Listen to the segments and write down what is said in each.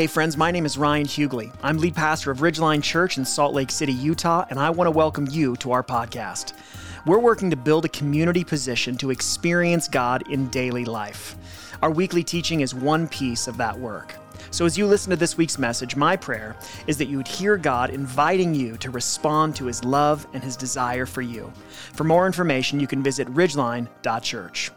Hey, friends, my name is Ryan Hughley. I'm lead pastor of Ridgeline Church in Salt Lake City, Utah, and I want to welcome you to our podcast. We're working to build a community position to experience God in daily life. Our weekly teaching is one piece of that work. So, as you listen to this week's message, my prayer is that you would hear God inviting you to respond to his love and his desire for you. For more information, you can visit ridgeline.church.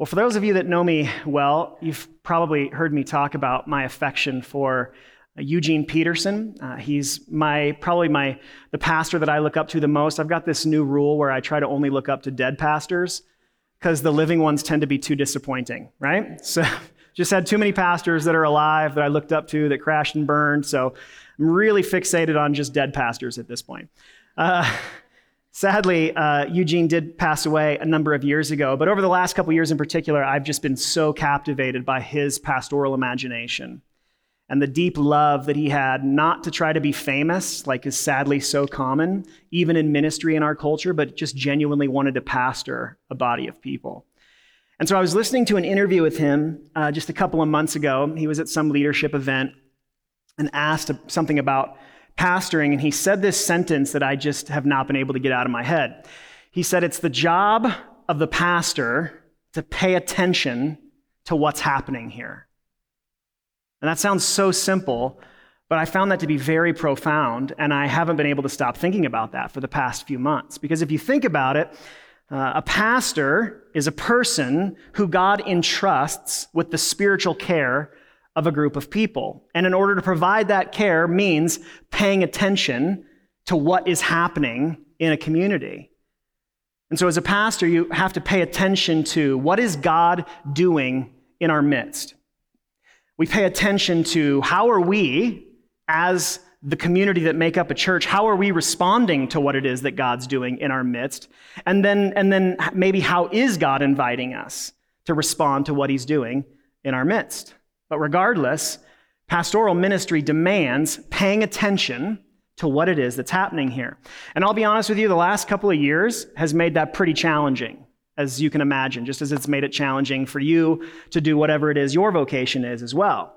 Well, for those of you that know me well, you've probably heard me talk about my affection for uh, Eugene Peterson. Uh, he's my probably my the pastor that I look up to the most. I've got this new rule where I try to only look up to dead pastors because the living ones tend to be too disappointing, right? So just had too many pastors that are alive that I looked up to that crashed and burned. So I'm really fixated on just dead pastors at this point. Uh, Sadly, uh, Eugene did pass away a number of years ago, but over the last couple years in particular, I've just been so captivated by his pastoral imagination and the deep love that he had, not to try to be famous, like is sadly so common, even in ministry in our culture, but just genuinely wanted to pastor a body of people. And so I was listening to an interview with him uh, just a couple of months ago. He was at some leadership event and asked something about pastoring, and he said this sentence that I just have not been able to get out of my head. He said, It's the job of the pastor to pay attention to what's happening here. And that sounds so simple, but I found that to be very profound, and I haven't been able to stop thinking about that for the past few months. Because if you think about it, uh, a pastor is a person who God entrusts with the spiritual care of a group of people. And in order to provide that care means paying attention to what is happening in a community. And so as a pastor, you have to pay attention to what is God doing in our midst. We pay attention to how are we as the community that make up a church, how are we responding to what it is that God's doing in our midst? And then, and then maybe how is God inviting us to respond to what he's doing in our midst? But regardless, pastoral ministry demands paying attention to what it is that's happening here. And I'll be honest with you, the last couple of years has made that pretty challenging, as you can imagine, just as it's made it challenging for you to do whatever it is your vocation is as well.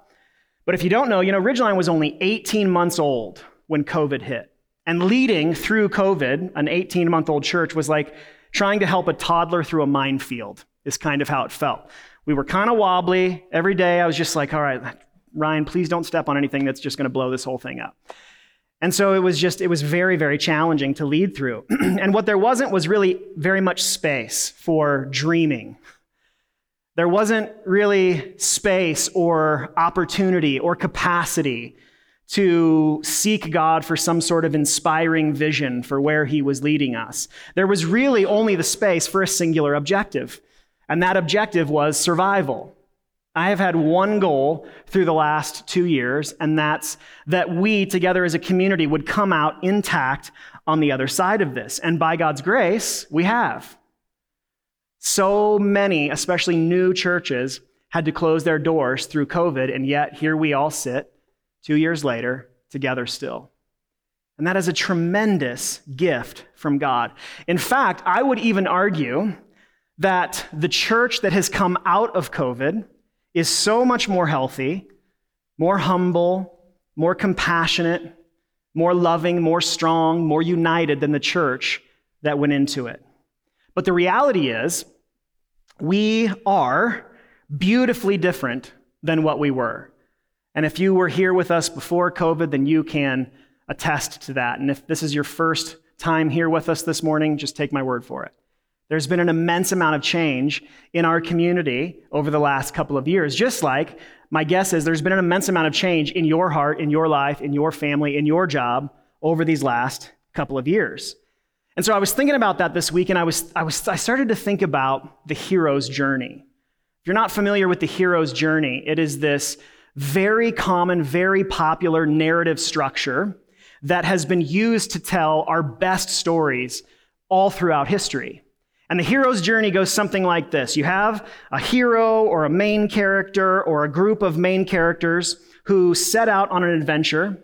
But if you don't know, you know, Ridgeline was only 18 months old when COVID hit. And leading through COVID, an 18 month old church was like trying to help a toddler through a minefield, is kind of how it felt. We were kind of wobbly. Every day I was just like, all right, Ryan, please don't step on anything that's just going to blow this whole thing up. And so it was just, it was very, very challenging to lead through. and what there wasn't was really very much space for dreaming. There wasn't really space or opportunity or capacity to seek God for some sort of inspiring vision for where He was leading us. There was really only the space for a singular objective and that objective was survival. I have had one goal through the last two years, and that's that we together as a community would come out intact on the other side of this. And by God's grace, we have. So many, especially new churches, had to close their doors through COVID, and yet here we all sit two years later together still. And that is a tremendous gift from God. In fact, I would even argue that the church that has come out of COVID is so much more healthy, more humble, more compassionate, more loving, more strong, more united than the church that went into it. But the reality is, we are beautifully different than what we were. And if you were here with us before COVID, then you can attest to that. And if this is your first time here with us this morning, just take my word for it. There's been an immense amount of change in our community over the last couple of years, just like my guess is there's been an immense amount of change in your heart, in your life, in your family, in your job over these last couple of years. And so I was thinking about that this week, and I, was, I, was, I started to think about the hero's journey. If you're not familiar with the hero's journey, it is this very common, very popular narrative structure that has been used to tell our best stories all throughout history. And the hero's journey goes something like this You have a hero or a main character or a group of main characters who set out on an adventure.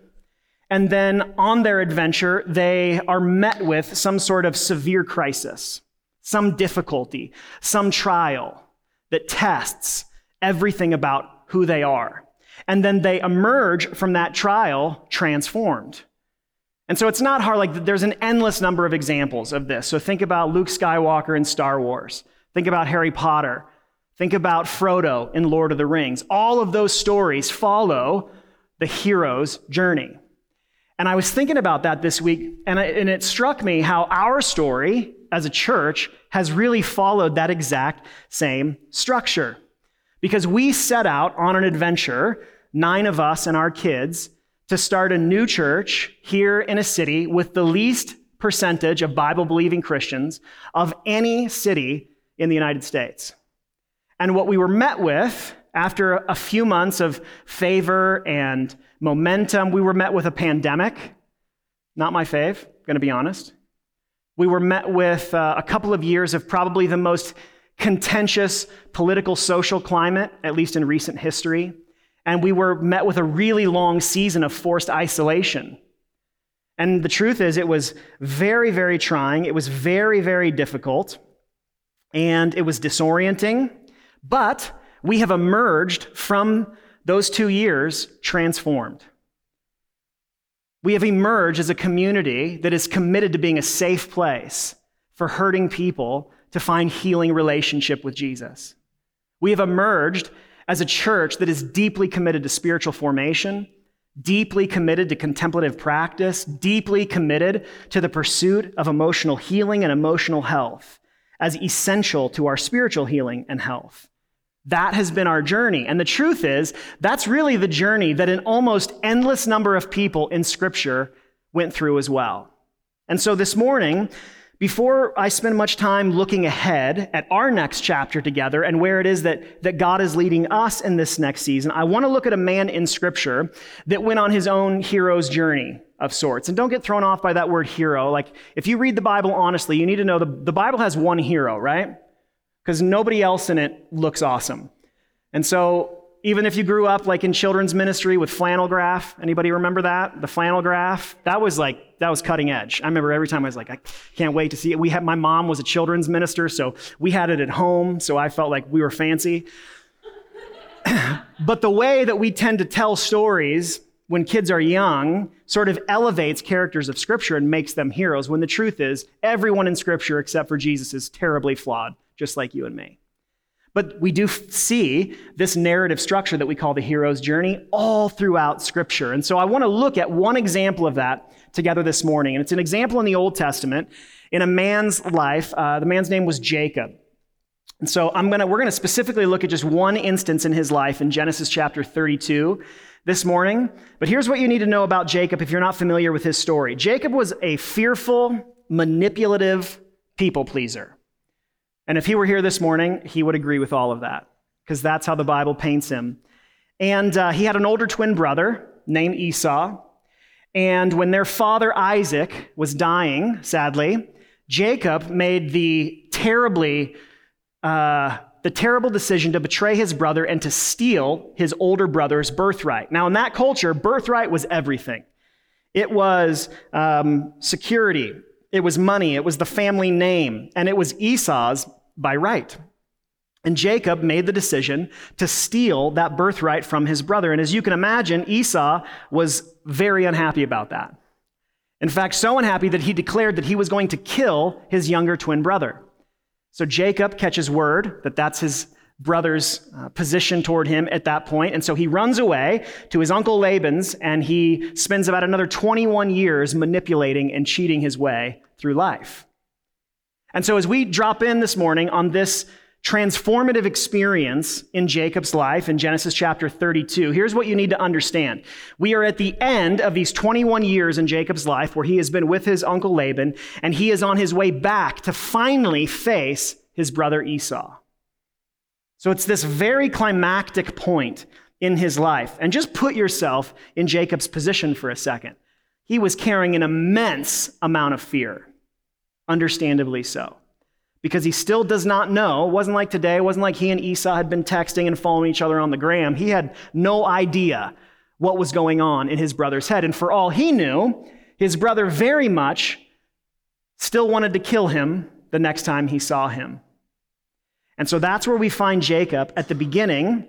And then on their adventure, they are met with some sort of severe crisis, some difficulty, some trial that tests everything about who they are. And then they emerge from that trial transformed. And so it's not hard, like, there's an endless number of examples of this. So think about Luke Skywalker in Star Wars, think about Harry Potter, think about Frodo in Lord of the Rings. All of those stories follow the hero's journey. And I was thinking about that this week, and, it struck me how our story as a church has really followed that exact same structure. Because we set out on an adventure, nine of us and our kids, to start a new church here in a city with the least percentage of Bible believing Christians of any city in the United States. And what we were met with after a few months of favor and momentum, we were met with a pandemic. Not my fave, to be honest. We were met with uh, a couple of years of probably the most contentious political social climate, at least in recent history. And we were met with a really long season of forced isolation. And the truth is, it was very, very trying. It was very, very difficult. And it was disorienting. But we have emerged from those two years transformed. We have emerged as a community that is committed to being a safe place for hurting people to find healing relationship with Jesus. We have emerged as a church that is deeply committed to spiritual formation, deeply committed to contemplative practice, deeply committed to the pursuit of emotional healing and emotional health as essential to our spiritual healing and health. That has been our journey. And the truth is, that's really the journey that an almost endless number of people in Scripture went through as well. And so this morning, before I spend much time looking ahead at our next chapter together and where it is that, that God is leading us in this next season, I want to look at a man in Scripture that went on his own hero's journey of sorts. And don't get thrown off by that word hero. Like, if you read the Bible honestly, you need to know the, the Bible has one hero, right? because nobody else in it looks awesome. And so, even if you grew up like in children's ministry with flannel graph, anybody remember that? The flannel graph? That was like, that was cutting edge. I remember every time I was like, I can't wait to see it. We had, my mom was a children's minister, so we had it at home, so I felt like we were fancy. but the way that we tend to tell stories when kids are young sort of elevates characters of Scripture and makes them heroes, when the truth is, everyone in Scripture except for Jesus is terribly flawed just like you and me. But we do see this narrative structure that we call the hero's journey all throughout Scripture. And so I want to look at one example of that together this morning. And it's an example in the Old Testament in a man's life. Uh, the man's name was Jacob. And so I'm gonna, we're going to specifically look at just one instance in his life in Genesis chapter 32 this morning. But here's what you need to know about Jacob if you're not familiar with his story Jacob was a fearful, manipulative people pleaser. And if he were here this morning, he would agree with all of that, because that's how the Bible paints him. And uh, he had an older twin brother named Esau. And when their father Isaac was dying, sadly, Jacob made the terribly, uh, the terrible decision to betray his brother and to steal his older brother's birthright. Now, in that culture, birthright was everything. It was um, security, it was money, it was the family name, and it was Esau's by right. And Jacob made the decision to steal that birthright from his brother. And as you can imagine, Esau was very unhappy about that. In fact, so unhappy that he declared that he was going to kill his younger twin brother. So Jacob catches word that that's his brother's uh, position toward him at that point. And so he runs away to his uncle Laban's and he spends about another 21 years manipulating and cheating his way through life. And so, as we drop in this morning on this transformative experience in Jacob's life in Genesis chapter 32, here's what you need to understand. We are at the end of these 21 years in Jacob's life where he has been with his uncle Laban, and he is on his way back to finally face his brother Esau. So, it's this very climactic point in his life. And just put yourself in Jacob's position for a second. He was carrying an immense amount of fear understandably so. Because he still does not know. It wasn't like today, it wasn't like he and Esau had been texting and following each other on the gram. He had no idea what was going on in his brother's head. And for all he knew, his brother very much still wanted to kill him the next time he saw him. And so that's where we find Jacob at the beginning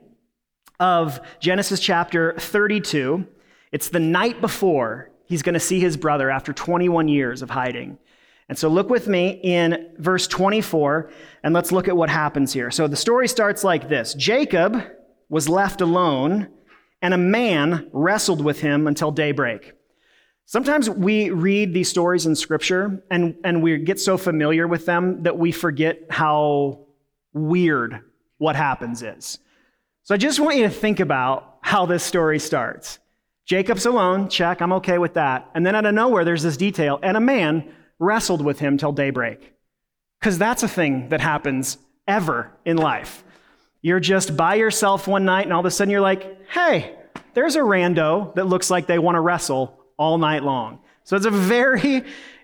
of Genesis chapter 32. It's the night before he's going to see his brother after 21 years of hiding. And so look with me in verse 24 and let's look at what happens here. So the story starts like this Jacob was left alone, and a man wrestled with him until daybreak. Sometimes we read these stories in scripture and, and we get so familiar with them that we forget how weird what happens is. So I just want you to think about how this story starts. Jacob's alone, check, I'm okay with that. And then out of nowhere, there's this detail, and a man wrestled with him till daybreak. Because that's a thing that happens ever in life. You're just by yourself one night, and all of a sudden you're like, hey, there's a rando that looks like they want to wrestle all night long. So it's a very,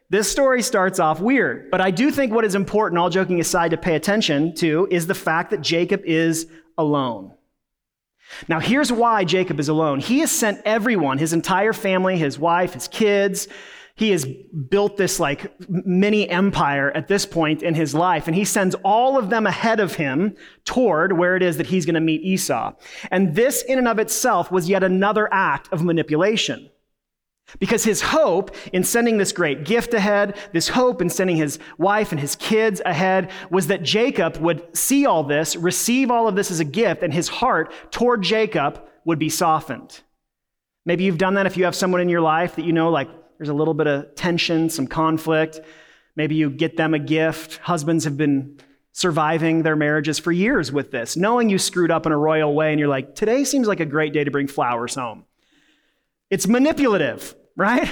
this story starts off weird. But I do think what is important, all joking aside, to pay attention to is the fact that Jacob is alone. Now, here's why Jacob is alone. He has sent everyone, his entire family, his wife, his kids. He has built this like mini empire at this point in his life, and he sends all of them ahead of him toward where it is that he's going to meet Esau. And this, in and of itself, was yet another act of manipulation. Because his hope in sending this great gift ahead, this hope in sending his wife and his kids ahead, was that Jacob would see all this, receive all of this as a gift, and his heart toward Jacob would be softened. Maybe you've done that if you have someone in your life that you know, like, there's a little bit of tension, some conflict. Maybe you get them a gift. Husbands have been surviving their marriages for years with this, knowing you screwed up in a royal way, and you're like, today seems like a great day to bring flowers home. It's manipulative, right?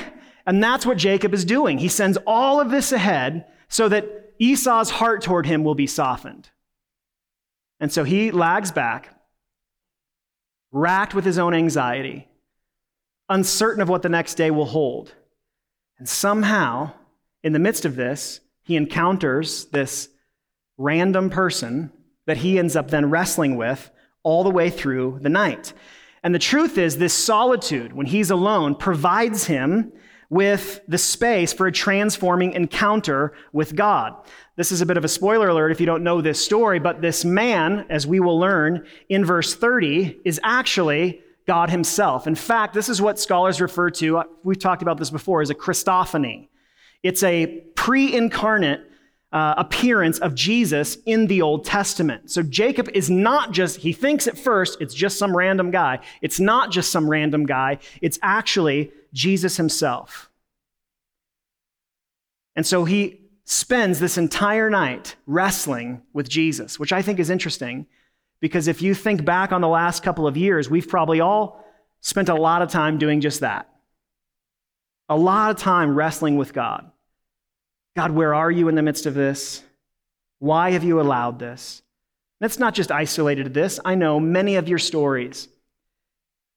And that's what Jacob is doing. He sends all of this ahead so that Esau's heart toward him will be softened. And so he lags back, racked with his own anxiety, uncertain of what the next day will hold. And somehow, in the midst of this, he encounters this random person that he ends up then wrestling with all the way through the night. And the truth is, this solitude, when he's alone, provides him with the space for a transforming encounter with God. This is a bit of a spoiler alert if you don't know this story, but this man, as we will learn in verse 30, is actually God himself. In fact, this is what scholars refer to, we've talked about this before, as a Christophany. It's a pre incarnate uh, appearance of Jesus in the Old Testament. So Jacob is not just, he thinks at first it's just some random guy. It's not just some random guy, it's actually Jesus himself. And so he spends this entire night wrestling with Jesus, which I think is interesting because if you think back on the last couple of years, we've probably all spent a lot of time doing just that. A lot of time wrestling with God. God, where are you in the midst of this? Why have you allowed this? That's not just isolated to this. I know many of your stories.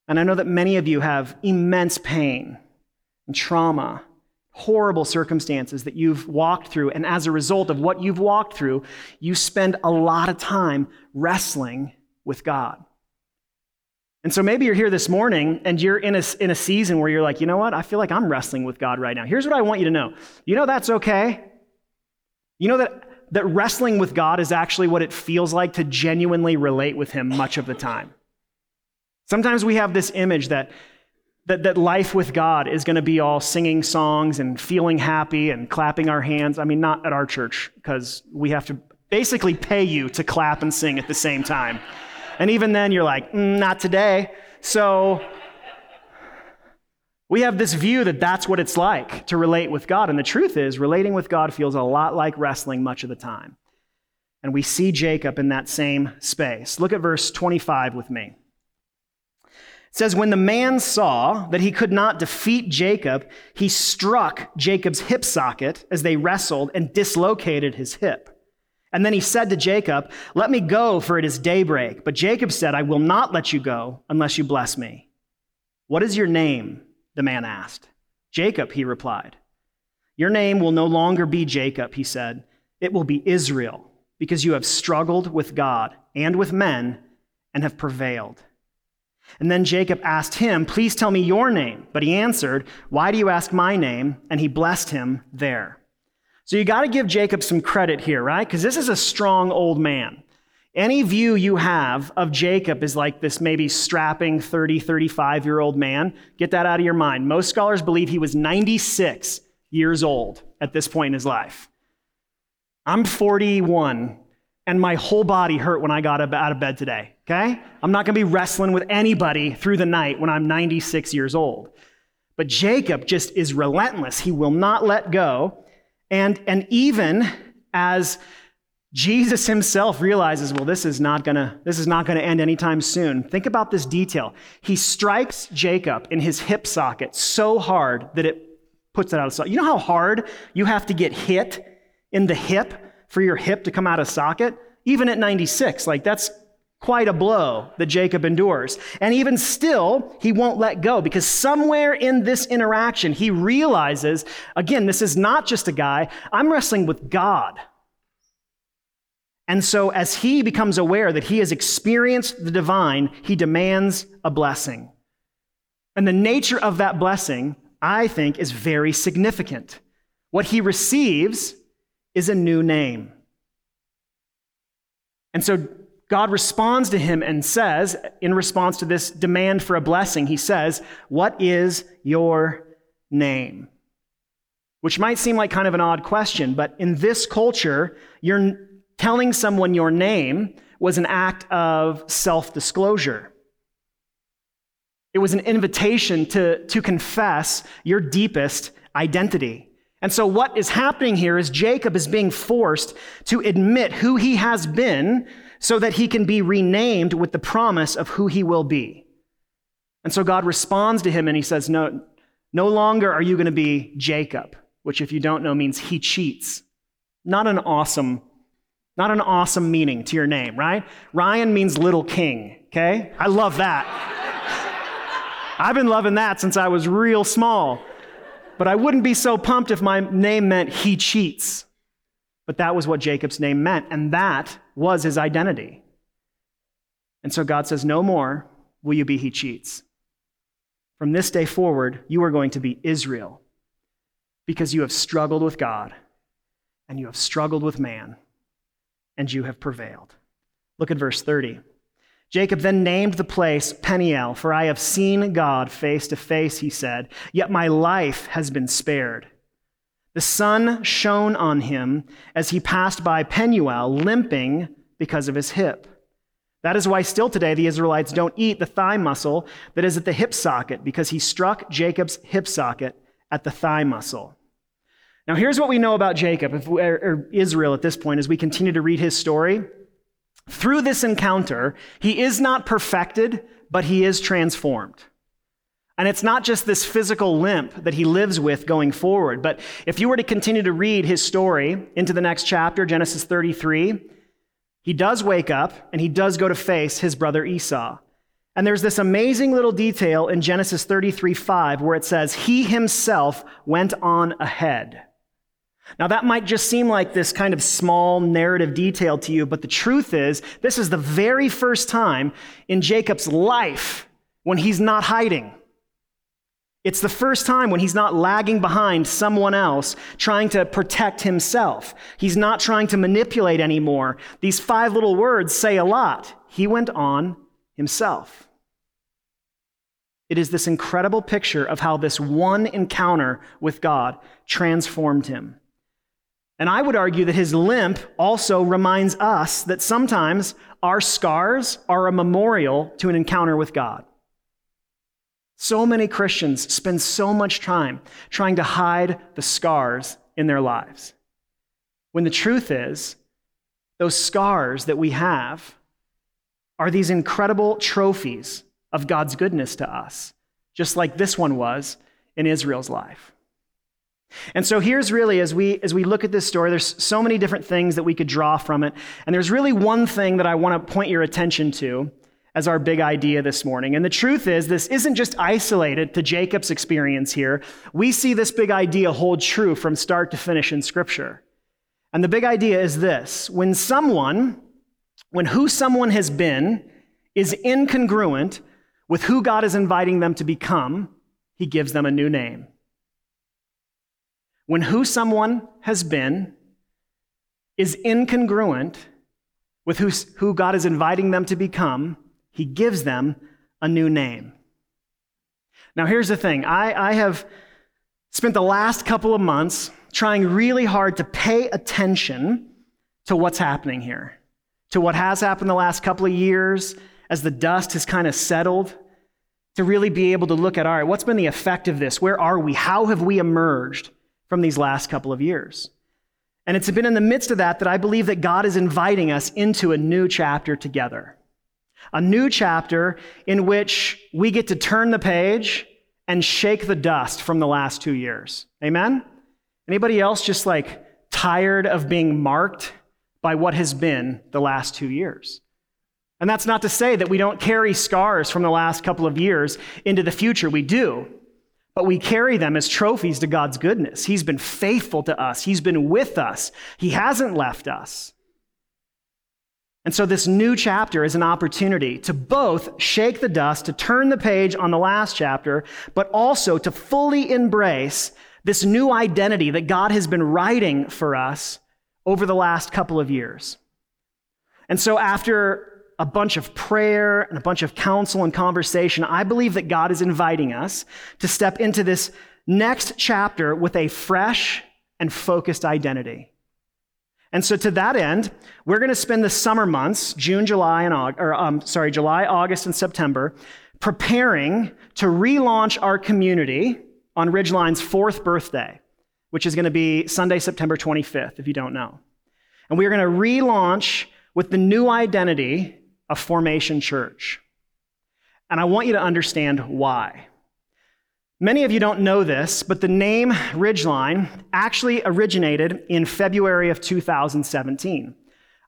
And I know that many of you have immense pain and trauma, horrible circumstances that you've walked through. And as a result of what you've walked through, you spend a lot of time wrestling with God. And so maybe you're here this morning and you're in a, in a season where you're like, you know what? I feel like I'm wrestling with God right now. Here's what I want you to know. You know that's okay? You know that, that wrestling with God is actually what it feels like to genuinely relate with Him much of the time. Sometimes we have this image that, that, that life with God is going to be all singing songs and feeling happy and clapping our hands. I mean, not at our church, because we have to basically pay you to clap and sing at the same time. And even then, you're like, mm, not today. So we have this view that that's what it's like to relate with God. And the truth is, relating with God feels a lot like wrestling much of the time. And we see Jacob in that same space. Look at verse 25 with me. Says, When the man saw that he could not defeat Jacob, he struck Jacob's hip socket as they wrestled and dislocated his hip. And then he said to Jacob, Let me go, for it is daybreak. But Jacob said, I will not let you go unless you bless me. What is your name? The man asked. Jacob, he replied. Your name will no longer be Jacob, he said. It will be Israel, because you have struggled with God and with men and have prevailed. And then Jacob asked him, Please tell me your name. But he answered, Why do you ask my name? And he blessed him there. So you got to give Jacob some credit here, right? Because this is a strong old man. Any view you have of Jacob is like this maybe strapping 30, 35 year old man. Get that out of your mind. Most scholars believe he was 96 years old at this point in his life. I'm 41 and my whole body hurt when I got out of bed today, okay? I'm not gonna be wrestling with anybody through the night when I'm 96 years old. But Jacob just is relentless. He will not let go. And, and even as Jesus himself realizes, well, this is not gonna, this is not gonna end anytime soon. Think about this detail. He strikes Jacob in his hip socket so hard that it puts it out of socket. You know how hard you have to get hit in the hip for your hip to come out of socket, even at 96. Like that's quite a blow that Jacob endures. And even still, he won't let go because somewhere in this interaction, he realizes again, this is not just a guy, I'm wrestling with God. And so, as he becomes aware that he has experienced the divine, he demands a blessing. And the nature of that blessing, I think, is very significant. What he receives is a new name. And so God responds to him and says, in response to this demand for a blessing, he says, What is your name? Which might seem like kind of an odd question, but in this culture, you're telling someone your name was an act of self disclosure. It was an invitation to, to confess your deepest identity. And so, what is happening here is Jacob is being forced to admit who he has been so that he can be renamed with the promise of who he will be. And so, God responds to him and he says, No, no longer are you going to be Jacob, which, if you don't know, means he cheats. Not an awesome, not an awesome meaning to your name, right? Ryan means little king, okay? I love that. I've been loving that since I was real small. But I wouldn't be so pumped if my name meant he cheats. But that was what Jacob's name meant, and that was his identity. And so God says, No more will you be he cheats. From this day forward, you are going to be Israel because you have struggled with God and you have struggled with man and you have prevailed. Look at verse 30. Jacob then named the place Peniel, for I have seen God face to face, he said, yet my life has been spared. The sun shone on him as he passed by Penuel, limping because of his hip. That is why still today the Israelites don't eat the thigh muscle that is at the hip socket, because he struck Jacob's hip socket at the thigh muscle. Now, here's what we know about Jacob, or Israel at this point, as we continue to read his story. Through this encounter, he is not perfected, but he is transformed. And it's not just this physical limp that he lives with going forward, but if you were to continue to read his story into the next chapter, Genesis 33, he does wake up and he does go to face his brother Esau. And there's this amazing little detail in Genesis 33 5 where it says, He himself went on ahead. Now, that might just seem like this kind of small narrative detail to you, but the truth is, this is the very first time in Jacob's life when he's not hiding. It's the first time when he's not lagging behind someone else trying to protect himself. He's not trying to manipulate anymore. These five little words say a lot. He went on himself. It is this incredible picture of how this one encounter with God transformed him. And I would argue that his limp also reminds us that sometimes our scars are a memorial to an encounter with God. So many Christians spend so much time trying to hide the scars in their lives. When the truth is, those scars that we have are these incredible trophies of God's goodness to us, just like this one was in Israel's life. And so here's really, as we, as we look at this story, there's so many different things that we could draw from it. And there's really one thing that I want to point your attention to as our big idea this morning. And the truth is, this isn't just isolated to Jacob's experience here. We see this big idea hold true from start to finish in Scripture. And the big idea is this when someone, when who someone has been, is incongruent with who God is inviting them to become, he gives them a new name. When who someone has been is incongruent with who, who God is inviting them to become, he gives them a new name. Now, here's the thing I, I have spent the last couple of months trying really hard to pay attention to what's happening here, to what has happened the last couple of years as the dust has kind of settled, to really be able to look at all right, what's been the effect of this? Where are we? How have we emerged from these last couple of years? And it's been in the midst of that that I believe that God is inviting us into a new chapter together. A new chapter in which we get to turn the page and shake the dust from the last two years. Amen? Anybody else just like tired of being marked by what has been the last two years? And that's not to say that we don't carry scars from the last couple of years into the future. We do but we carry them as trophies to God's goodness. He's been faithful to us, He's been with us, He hasn't left us. And so, this new chapter is an opportunity to both shake the dust, to turn the page on the last chapter, but also to fully embrace this new identity that God has been writing for us over the last couple of years. And so, after a bunch of prayer and a bunch of counsel and conversation, I believe that God is inviting us to step into this next chapter with a fresh and focused identity. And so, to that end, we're going to spend the summer months, June, July, and August, or um, sorry, July, August, and September, preparing to relaunch our community on Ridgeline's fourth birthday, which is going to be Sunday, September 25th, if you don't know. And we're going to relaunch with the new identity a formation church. And I want you to understand why. Many of you don't know this, but the name Ridgeline actually originated in February of 2017.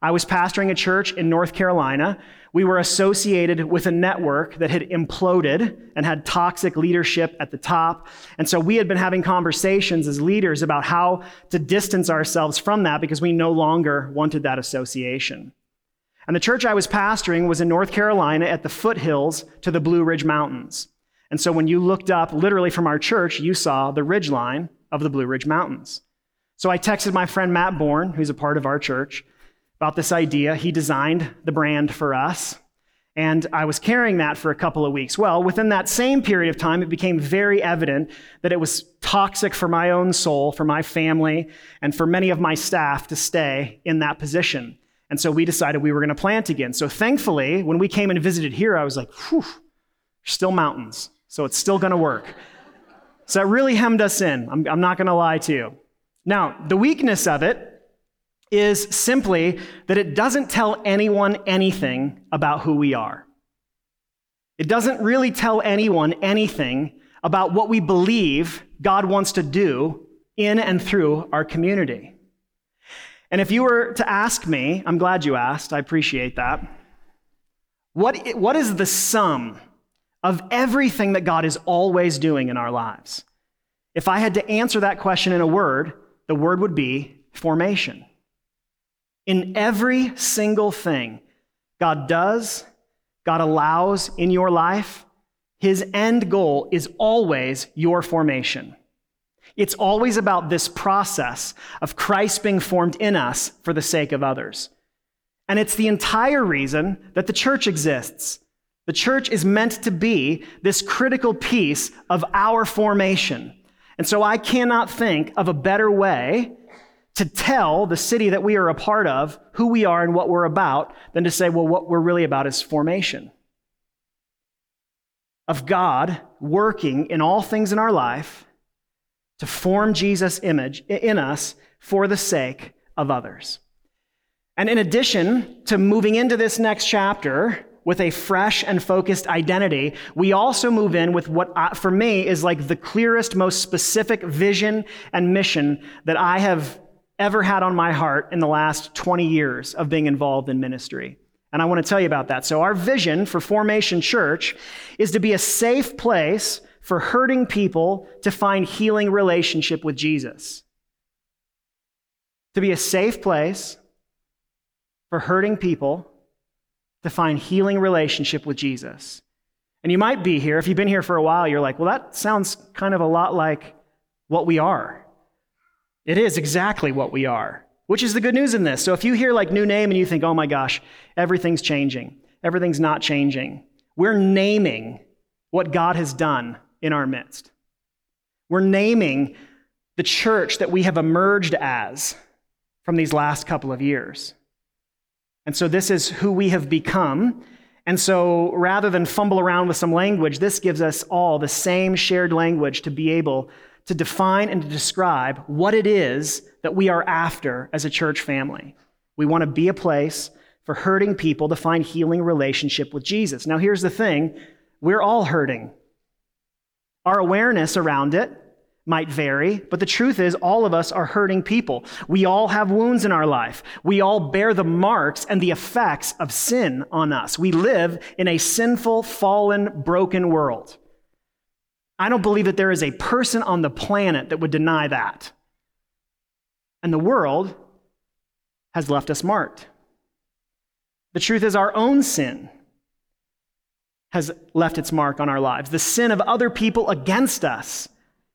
I was pastoring a church in North Carolina. We were associated with a network that had imploded and had toxic leadership at the top. And so we had been having conversations as leaders about how to distance ourselves from that because we no longer wanted that association. And the church I was pastoring was in North Carolina at the foothills to the Blue Ridge Mountains. And so when you looked up literally from our church, you saw the ridge line of the Blue Ridge Mountains. So I texted my friend Matt Bourne, who's a part of our church, about this idea. He designed the brand for us. And I was carrying that for a couple of weeks. Well, within that same period of time, it became very evident that it was toxic for my own soul, for my family, and for many of my staff to stay in that position. And so we decided we were going to plant again. So thankfully, when we came and visited here, I was like, whew, still mountains. So it's still going to work. So it really hemmed us in. I'm, I'm not going to lie to you. Now, the weakness of it is simply that it doesn't tell anyone anything about who we are. It doesn't really tell anyone anything about what we believe God wants to do in and through our community. And if you were to ask me, I'm glad you asked, I appreciate that. What, what is the sum of everything that God is always doing in our lives? If I had to answer that question in a word, the word would be formation. In every single thing God does, God allows in your life, his end goal is always your formation. It's always about this process of Christ being formed in us for the sake of others. And it's the entire reason that the church exists. The church is meant to be this critical piece of our formation. And so I cannot think of a better way to tell the city that we are a part of who we are and what we're about than to say, well, what we're really about is formation. Of God working in all things in our life to form Jesus' image in us for the sake of others. And in addition to moving into this next chapter with a fresh and focused identity, we also move in with what, uh, for me, is like the clearest, most specific vision and mission that I have ever had on my heart in the last 20 years of being involved in ministry. And I want to tell you about that. So, our vision for Formation Church is to be a safe place for hurting people to find healing relationship with Jesus. To be a safe place for hurting people to find healing relationship with Jesus. And you might be here, if you've been here for a while, you're like, well, that sounds kind of a lot like what we are. It is exactly what we are, which is the good news in this. So if you hear like new name and you think, oh my gosh, everything's changing, everything's not changing, we're naming what God has done in our midst. We're naming the church that we have emerged as from these last couple of years. And so this is who we have become. And so rather than fumble around with some language, this gives us all the same shared language to be able to define and to describe what it is that we are after as a church family. We want to be a place for hurting people to find healing relationship with Jesus. Now, here's the thing we're all hurting. Our awareness around it might vary, but the truth is, all of us are hurting people. We all have wounds in our life. We all bear the marks and the effects of sin on us. We live in a sinful, fallen, broken world. I don't believe that there is a person on the planet that would deny that. And the world has left us marked. The truth is, our own sin has left its mark on our lives. The sin of other people against us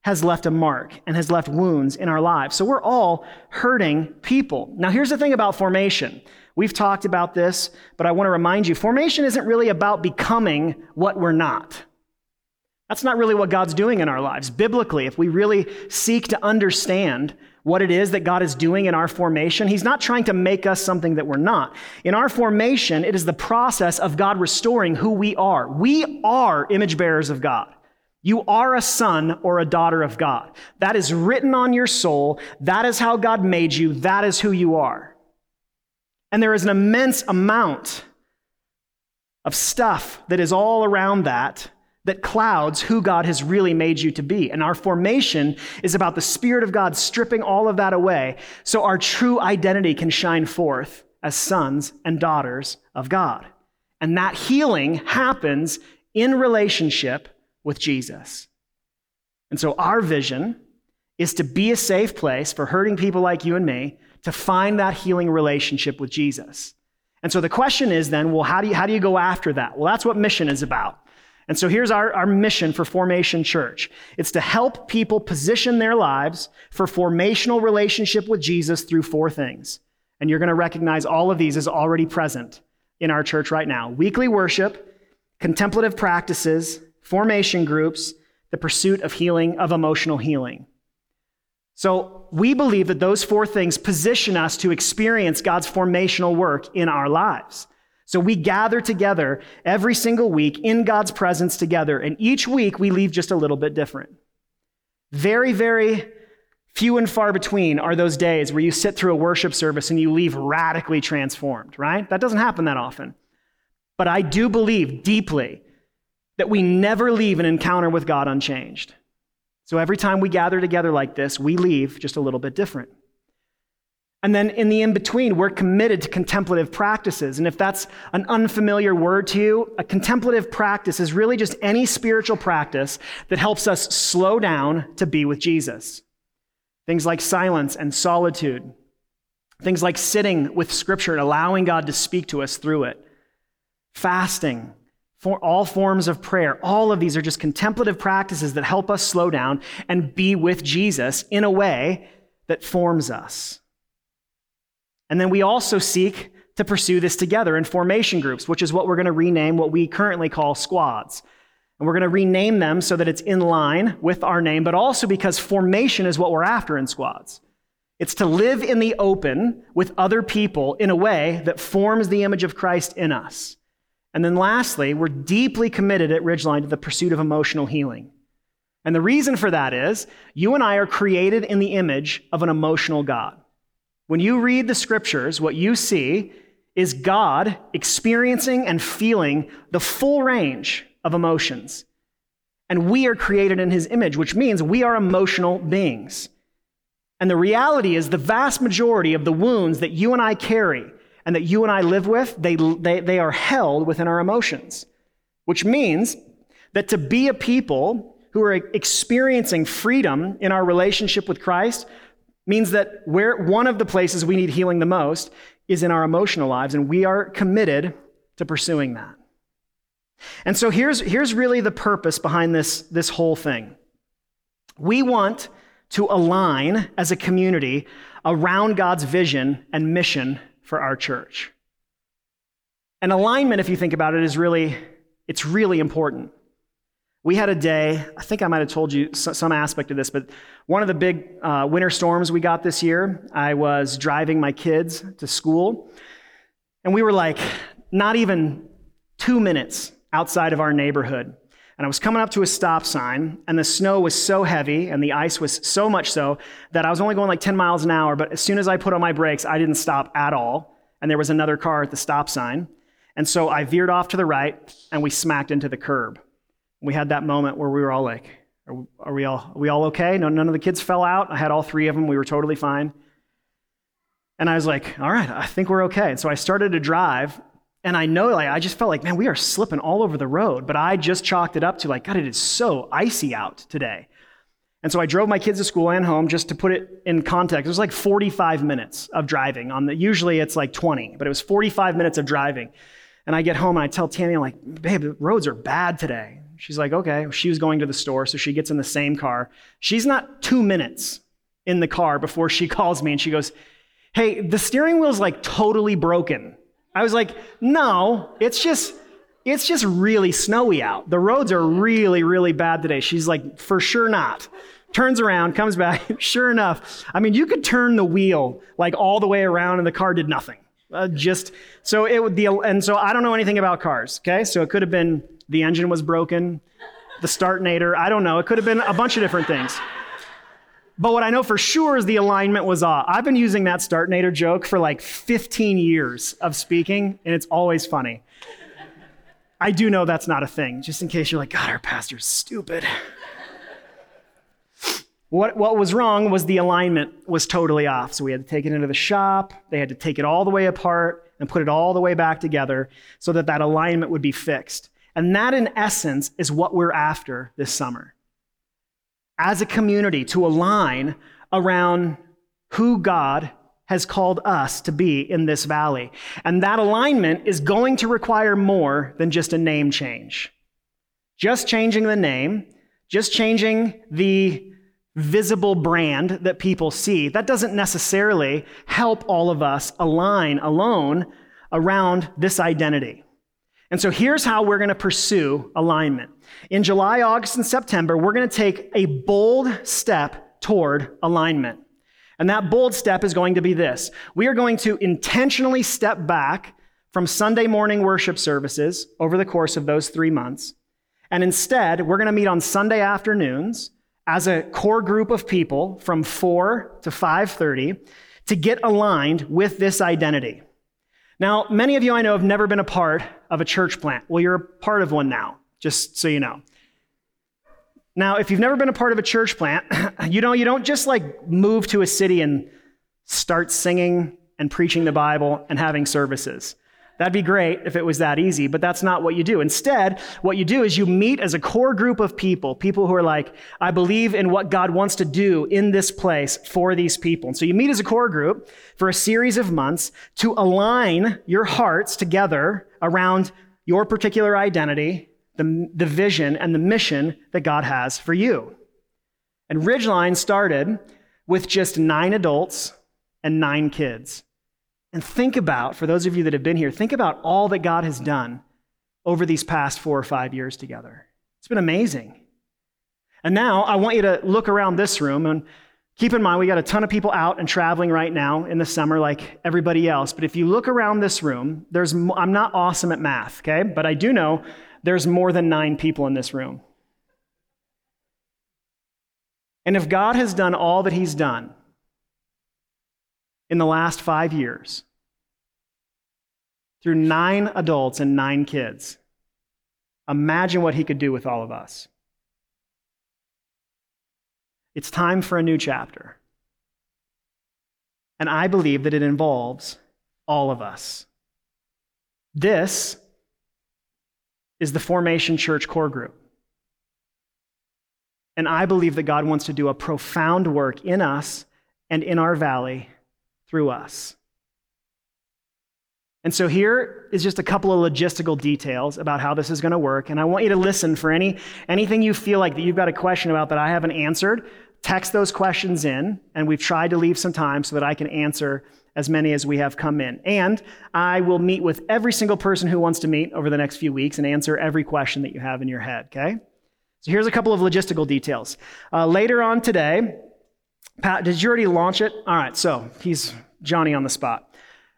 has left a mark and has left wounds in our lives. So we're all hurting people. Now, here's the thing about formation. We've talked about this, but I want to remind you formation isn't really about becoming what we're not. That's not really what God's doing in our lives. Biblically, if we really seek to understand what it is that God is doing in our formation, He's not trying to make us something that we're not. In our formation, it is the process of God restoring who we are. We are image bearers of God. You are a son or a daughter of God. That is written on your soul. That is how God made you. That is who you are. And there is an immense amount of stuff that is all around that that clouds who God has really made you to be. And our formation is about the Spirit of God stripping all of that away so our true identity can shine forth as sons and daughters of God. And that healing happens in relationship with Jesus. And so our vision is to be a safe place for hurting people like you and me to find that healing relationship with Jesus. And so the question is then, well, how do you, how do you go after that? Well, that's what mission is about. And so here's our, our mission for Formation Church it's to help people position their lives for formational relationship with Jesus through four things. And you're going to recognize all of these as already present in our church right now weekly worship, contemplative practices, formation groups, the pursuit of healing, of emotional healing. So we believe that those four things position us to experience God's formational work in our lives. So we gather together every single week in God's presence together, and each week we leave just a little bit different. Very, very few and far between are those days where you sit through a worship service and you leave radically transformed, right? That doesn't happen that often. But I do believe deeply that we never leave an encounter with God unchanged. So every time we gather together like this, we leave just a little bit different. And then in the in between, we're committed to contemplative practices. And if that's an unfamiliar word to you, a contemplative practice is really just any spiritual practice that helps us slow down to be with Jesus. Things like silence and solitude, things like sitting with Scripture and allowing God to speak to us through it, fasting, for all forms of prayer. All of these are just contemplative practices that help us slow down and be with Jesus in a way that forms us. And then we also seek to pursue this together in formation groups, which is what we're going to rename what we currently call squads. And we're going to rename them so that it's in line with our name, but also because formation is what we're after in squads. It's to live in the open with other people in a way that forms the image of Christ in us. And then lastly, we're deeply committed at Ridgeline to the pursuit of emotional healing. And the reason for that is you and I are created in the image of an emotional God. When you read the scriptures, what you see is God experiencing and feeling the full range of emotions. And we are created in his image, which means we are emotional beings. And the reality is, the vast majority of the wounds that you and I carry and that you and I live with, they, they, they are held within our emotions, which means that to be a people who are experiencing freedom in our relationship with Christ, means that where one of the places we need healing the most is in our emotional lives, and we are committed to pursuing that. And so here's, here's really the purpose behind this, this whole thing. We want to align as a community around God's vision and mission for our church. And alignment, if you think about it, is really, it's really important. We had a day, I think I might have told you some aspect of this, but one of the big uh, winter storms we got this year, I was driving my kids to school, and we were like not even two minutes outside of our neighborhood. And I was coming up to a stop sign, and the snow was so heavy and the ice was so much so that I was only going like 10 miles an hour. But as soon as I put on my brakes, I didn't stop at all. And there was another car at the stop sign. And so I veered off to the right, and we smacked into the curb. We had that moment where we were all like, Are, are we, all, are we all okay? No, none of the kids fell out. I had all three of them. We were totally fine. And I was like, All right, I think we're okay. And so I started to drive, and I know, like, I just felt like, man, we are slipping all over the road. But I just chalked it up to, like, God, it is so icy out today. And so I drove my kids to school and home just to put it in context. It was like 45 minutes of driving. On the, usually it's like 20, but it was 45 minutes of driving. And I get home and I tell Tammy, I'm like, babe, the roads are bad today. She's like, okay. She was going to the store, so she gets in the same car. She's not two minutes in the car before she calls me and she goes, hey, the steering wheel's like totally broken. I was like, no, it's just, it's just really snowy out. The roads are really, really bad today. She's like, for sure not. Turns around, comes back. sure enough, I mean, you could turn the wheel like all the way around and the car did nothing. Uh, just so it would be, and so I don't know anything about cars. Okay, so it could have been the engine was broken, the startnator. I don't know. It could have been a bunch of different things. But what I know for sure is the alignment was off. I've been using that startnator joke for like 15 years of speaking, and it's always funny. I do know that's not a thing, just in case you're like, God, our pastor's stupid. What, what was wrong was the alignment was totally off. So we had to take it into the shop. They had to take it all the way apart and put it all the way back together so that that alignment would be fixed. And that, in essence, is what we're after this summer as a community to align around who God has called us to be in this valley. And that alignment is going to require more than just a name change. Just changing the name, just changing the visible brand that people see, that doesn't necessarily help all of us align alone around this identity. And so here's how we're going to pursue alignment. In July, August, and September, we're going to take a bold step toward alignment. And that bold step is going to be this we are going to intentionally step back from Sunday morning worship services over the course of those three months. And instead, we're going to meet on Sunday afternoons as a core group of people from 4 to 5:30 to get aligned with this identity. Now, many of you I know have never been a part of a church plant. Well, you're a part of one now, just so you know. Now, if you've never been a part of a church plant, you know, you don't just like move to a city and start singing and preaching the Bible and having services. That'd be great if it was that easy, but that's not what you do. Instead, what you do is you meet as a core group of people, people who are like, I believe in what God wants to do in this place for these people. And so you meet as a core group for a series of months to align your hearts together around your particular identity, the, the vision, and the mission that God has for you. And Ridgeline started with just nine adults and nine kids. And think about, for those of you that have been here, think about all that God has done over these past four or five years together. It's been amazing. And now I want you to look around this room and keep in mind we got a ton of people out and traveling right now in the summer like everybody else. But if you look around this room, there's I'm not awesome at math, okay? But I do know there's more than 9 people in this room. And if God has done all that he's done, in the last five years through nine adults and nine kids. Imagine what he could do with all of us. It's time for a new chapter. And I believe that it involves all of us. This is the Formation Church core group. And I believe that God wants to do a profound work in us and in our valley through us. And so here is just a couple of logistical details about how this is going to work. And I want you to listen for any anything you feel like that you've got a question about that I haven't answered. Text those questions in, and we've tried to leave some time so that I can answer as many as we have come in. And I will meet with every single person who wants to meet over the next few weeks and answer every question that you have in your head, okay? So here's a couple of logistical details. Uh, later on today, Pat, did you already launch it? All right, so he's Johnny on the spot.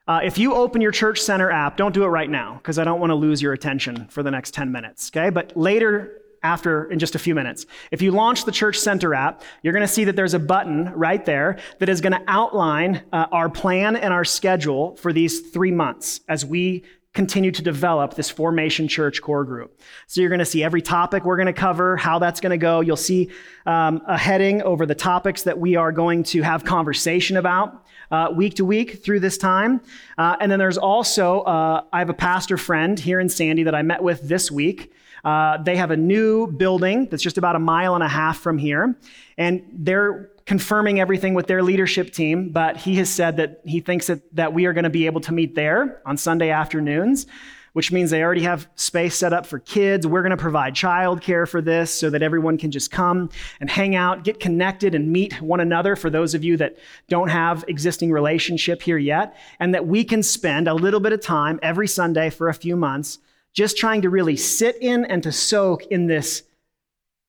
Uh, if you open your Church Center app, don't do it right now because I don't want to lose your attention for the next 10 minutes, okay? But later, after, in just a few minutes, if you launch the Church Center app, you're going to see that there's a button right there that is going to outline uh, our plan and our schedule for these three months as we continue to develop this formation church core group. So you're going to see every topic we're going to cover, how that's going to go. You'll see um, a heading over the topics that we are going to have conversation about uh, week to week through this time. Uh, and then there's also, uh, I have a pastor friend here in Sandy that I met with this week. Uh, they have a new building that's just about a mile and a half from here. And they're confirming everything with their leadership team, but he has said that he thinks that, that we are going to be able to meet there on Sunday afternoons which means they already have space set up for kids. We're going to provide childcare for this so that everyone can just come and hang out, get connected, and meet one another for those of you that don't have existing relationship here yet, and that we can spend a little bit of time every Sunday for a few months just trying to really sit in and to soak in this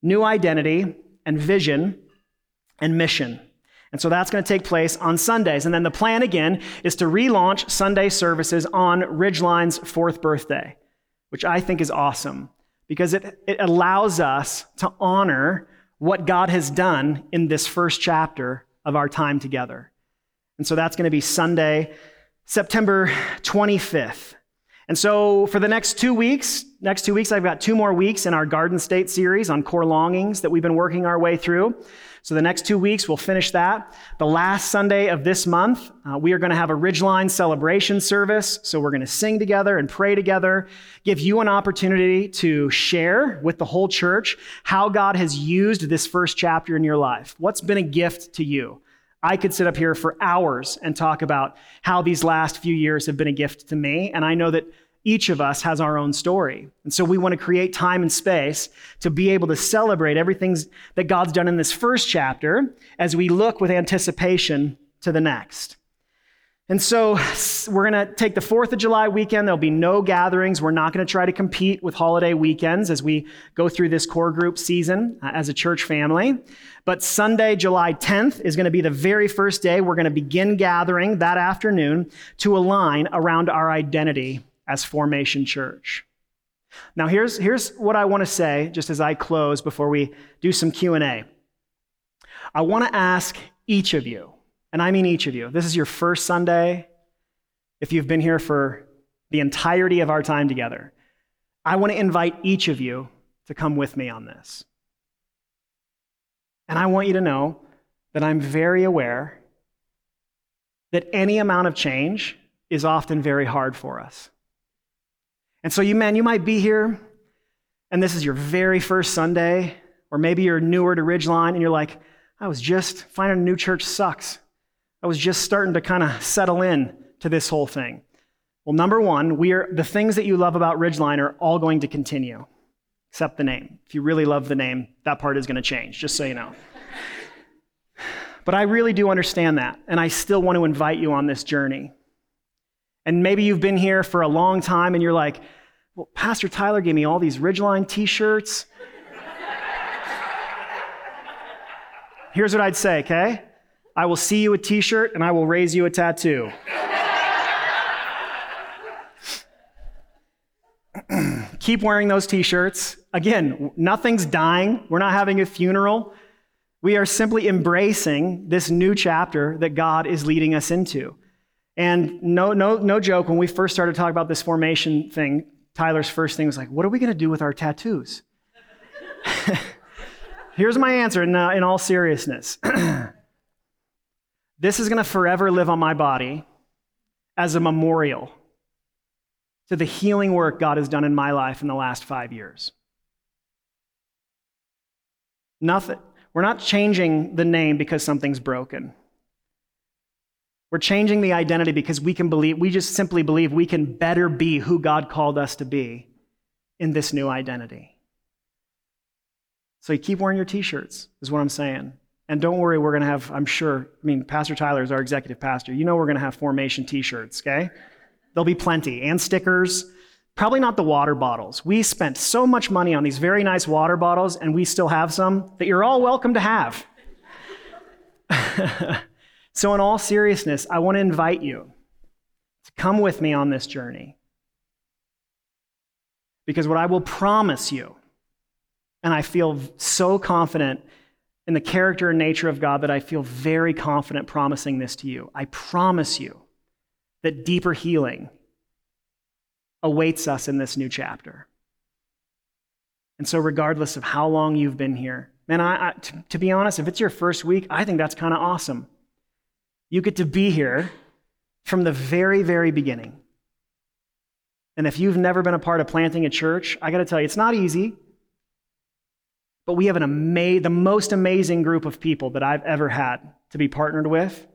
new identity and vision and mission and so that's going to take place on Sundays. And then the plan again is to relaunch Sunday services on Ridgeline's fourth birthday, which I think is awesome because it, it allows us to honor what God has done in this first chapter of our time together. And so that's going to be Sunday, September 25th. And so for the next two weeks, next two weeks, I've got two more weeks in our Garden State series on core longings that we've been working our way through. So the next two weeks, we'll finish that. The last Sunday of this month, uh, we are going to have a Ridgeline celebration service. So we're going to sing together and pray together, give you an opportunity to share with the whole church how God has used this first chapter in your life. What's been a gift to you? I could sit up here for hours and talk about how these last few years have been a gift to me. And I know that each of us has our own story. And so we want to create time and space to be able to celebrate everything that God's done in this first chapter as we look with anticipation to the next. And so we're going to take the 4th of July weekend. There'll be no gatherings. We're not going to try to compete with holiday weekends as we go through this core group season uh, as a church family. But Sunday, July 10th, is going to be the very first day we're going to begin gathering that afternoon to align around our identity as Formation Church. Now, here's, here's what I want to say just as I close before we do some Q&A. I want to ask each of you, and I mean each of you, this is your first Sunday, if you've been here for the entirety of our time together, I want to invite each of you to come with me on this. And I want you to know that I'm very aware that any amount of change is often very hard for us. And so, you man, you might be here, and this is your very first Sunday, or maybe you're newer to Ridgeline, and you're like, I was just finding a new church sucks. I was just starting to kind of settle in to this whole thing. Well, number one, we are the things that you love about Ridgeline are all going to continue, except the name. If you really love the name, that part is going to change, just so you know. but I really do understand that, and I still want to invite you on this journey. And maybe you've been here for a long time and you're like, well, Pastor Tyler gave me all these Ridgeline t shirts. Here's what I'd say, okay? I will see you a t shirt and I will raise you a tattoo. Keep wearing those t shirts. Again, nothing's dying. We're not having a funeral. We are simply embracing this new chapter that God is leading us into. And no, no, no joke, when we first started talking about this formation thing, Tyler's first thing was like, what are we going to do with our tattoos? Here's my answer in, uh, in all seriousness. this is going to forever live on my body as a memorial to the healing work God has done in my life in the last five years. Nothing. We're not changing the name because something's broken. We're changing the identity because we can believe, we just simply believe we can better be who God called us to be in this new identity. So you keep wearing your t shirts, is what I'm saying. And don't worry, we're going to have, I'm sure, I mean, Pastor Tyler is our executive pastor. You know we're going to have formation t shirts, okay? There'll be plenty, and stickers. Probably not the water bottles. We spent so much money on these very nice water bottles, and we still have some that you're all welcome to have. so, in all seriousness, I want to invite you to come with me on this journey. Because what I will promise you, and I feel so confident in the character and nature of God that I feel very confident promising this to you. I promise you that deeper healing awaits us in this new chapter. And so, regardless of how long you've been here, man, I, I, to, to be honest, if it's your first week, I think that's kind of awesome. You get to be here from the very, very beginning. And if you've never been a part of planting a church, I got to tell you, it's not easy. But we have an ama- the most amazing group of people that I've ever had to be partnered with.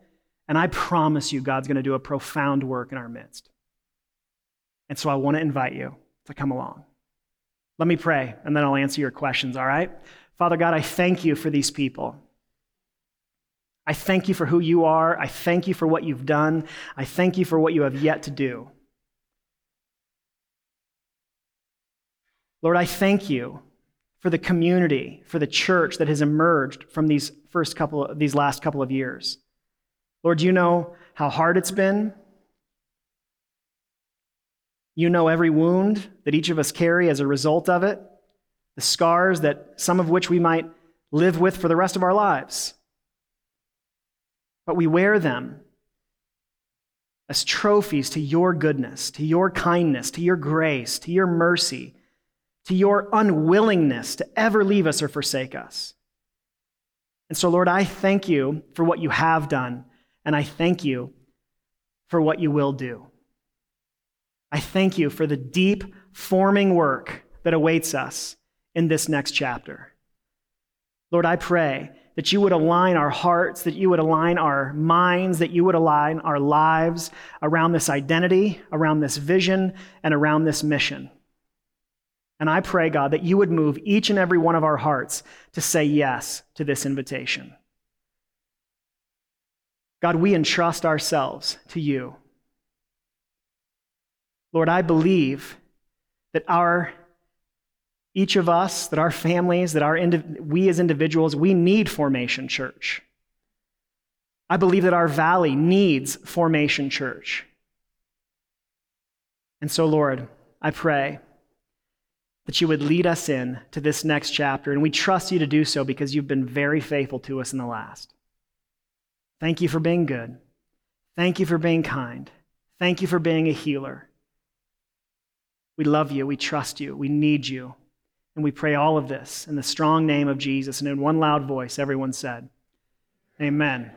And I promise you, God's going to do a profound work in our midst. And so I want to invite you to come along. Let me pray, and then I'll answer your questions, all right? Father God, I thank you for these people. I thank you for who you are. I thank you for what you've done. I thank you for what you have yet to do. Lord, I thank you for the community, for the church that has emerged from these first couple, these last couple of years. Lord, you know how hard it's been. You know every wound that each of us carry as a result of it, the scars that some of which we might live with for the rest of our lives. But we wear them as trophies to your goodness, to your kindness, to your grace, to your mercy to your unwillingness to ever leave us or forsake us. And so, Lord, I thank you for what you have done, and I thank you for what you will do. I thank you for the deep forming work that awaits us in this next chapter. Lord, I pray that you would align our hearts, that you would align our minds, that you would align our lives around this identity, around this vision, and around this mission. And I pray, God, that you would move each and every one of our hearts to say yes to this invitation. God, we entrust ourselves to you. Lord, I believe that our each of us, that our families, that our we as individuals, we need Formation Church. I believe that our valley needs Formation Church. And so, Lord, I pray that you would lead us in to this next chapter. And we trust you to do so because you've been very faithful to us in the last. Thank you for being good. Thank you for being kind. Thank you for being a healer. We love you. We trust you. We need you. And we pray all of this in the strong name of Jesus. And in one loud voice, everyone said, Amen.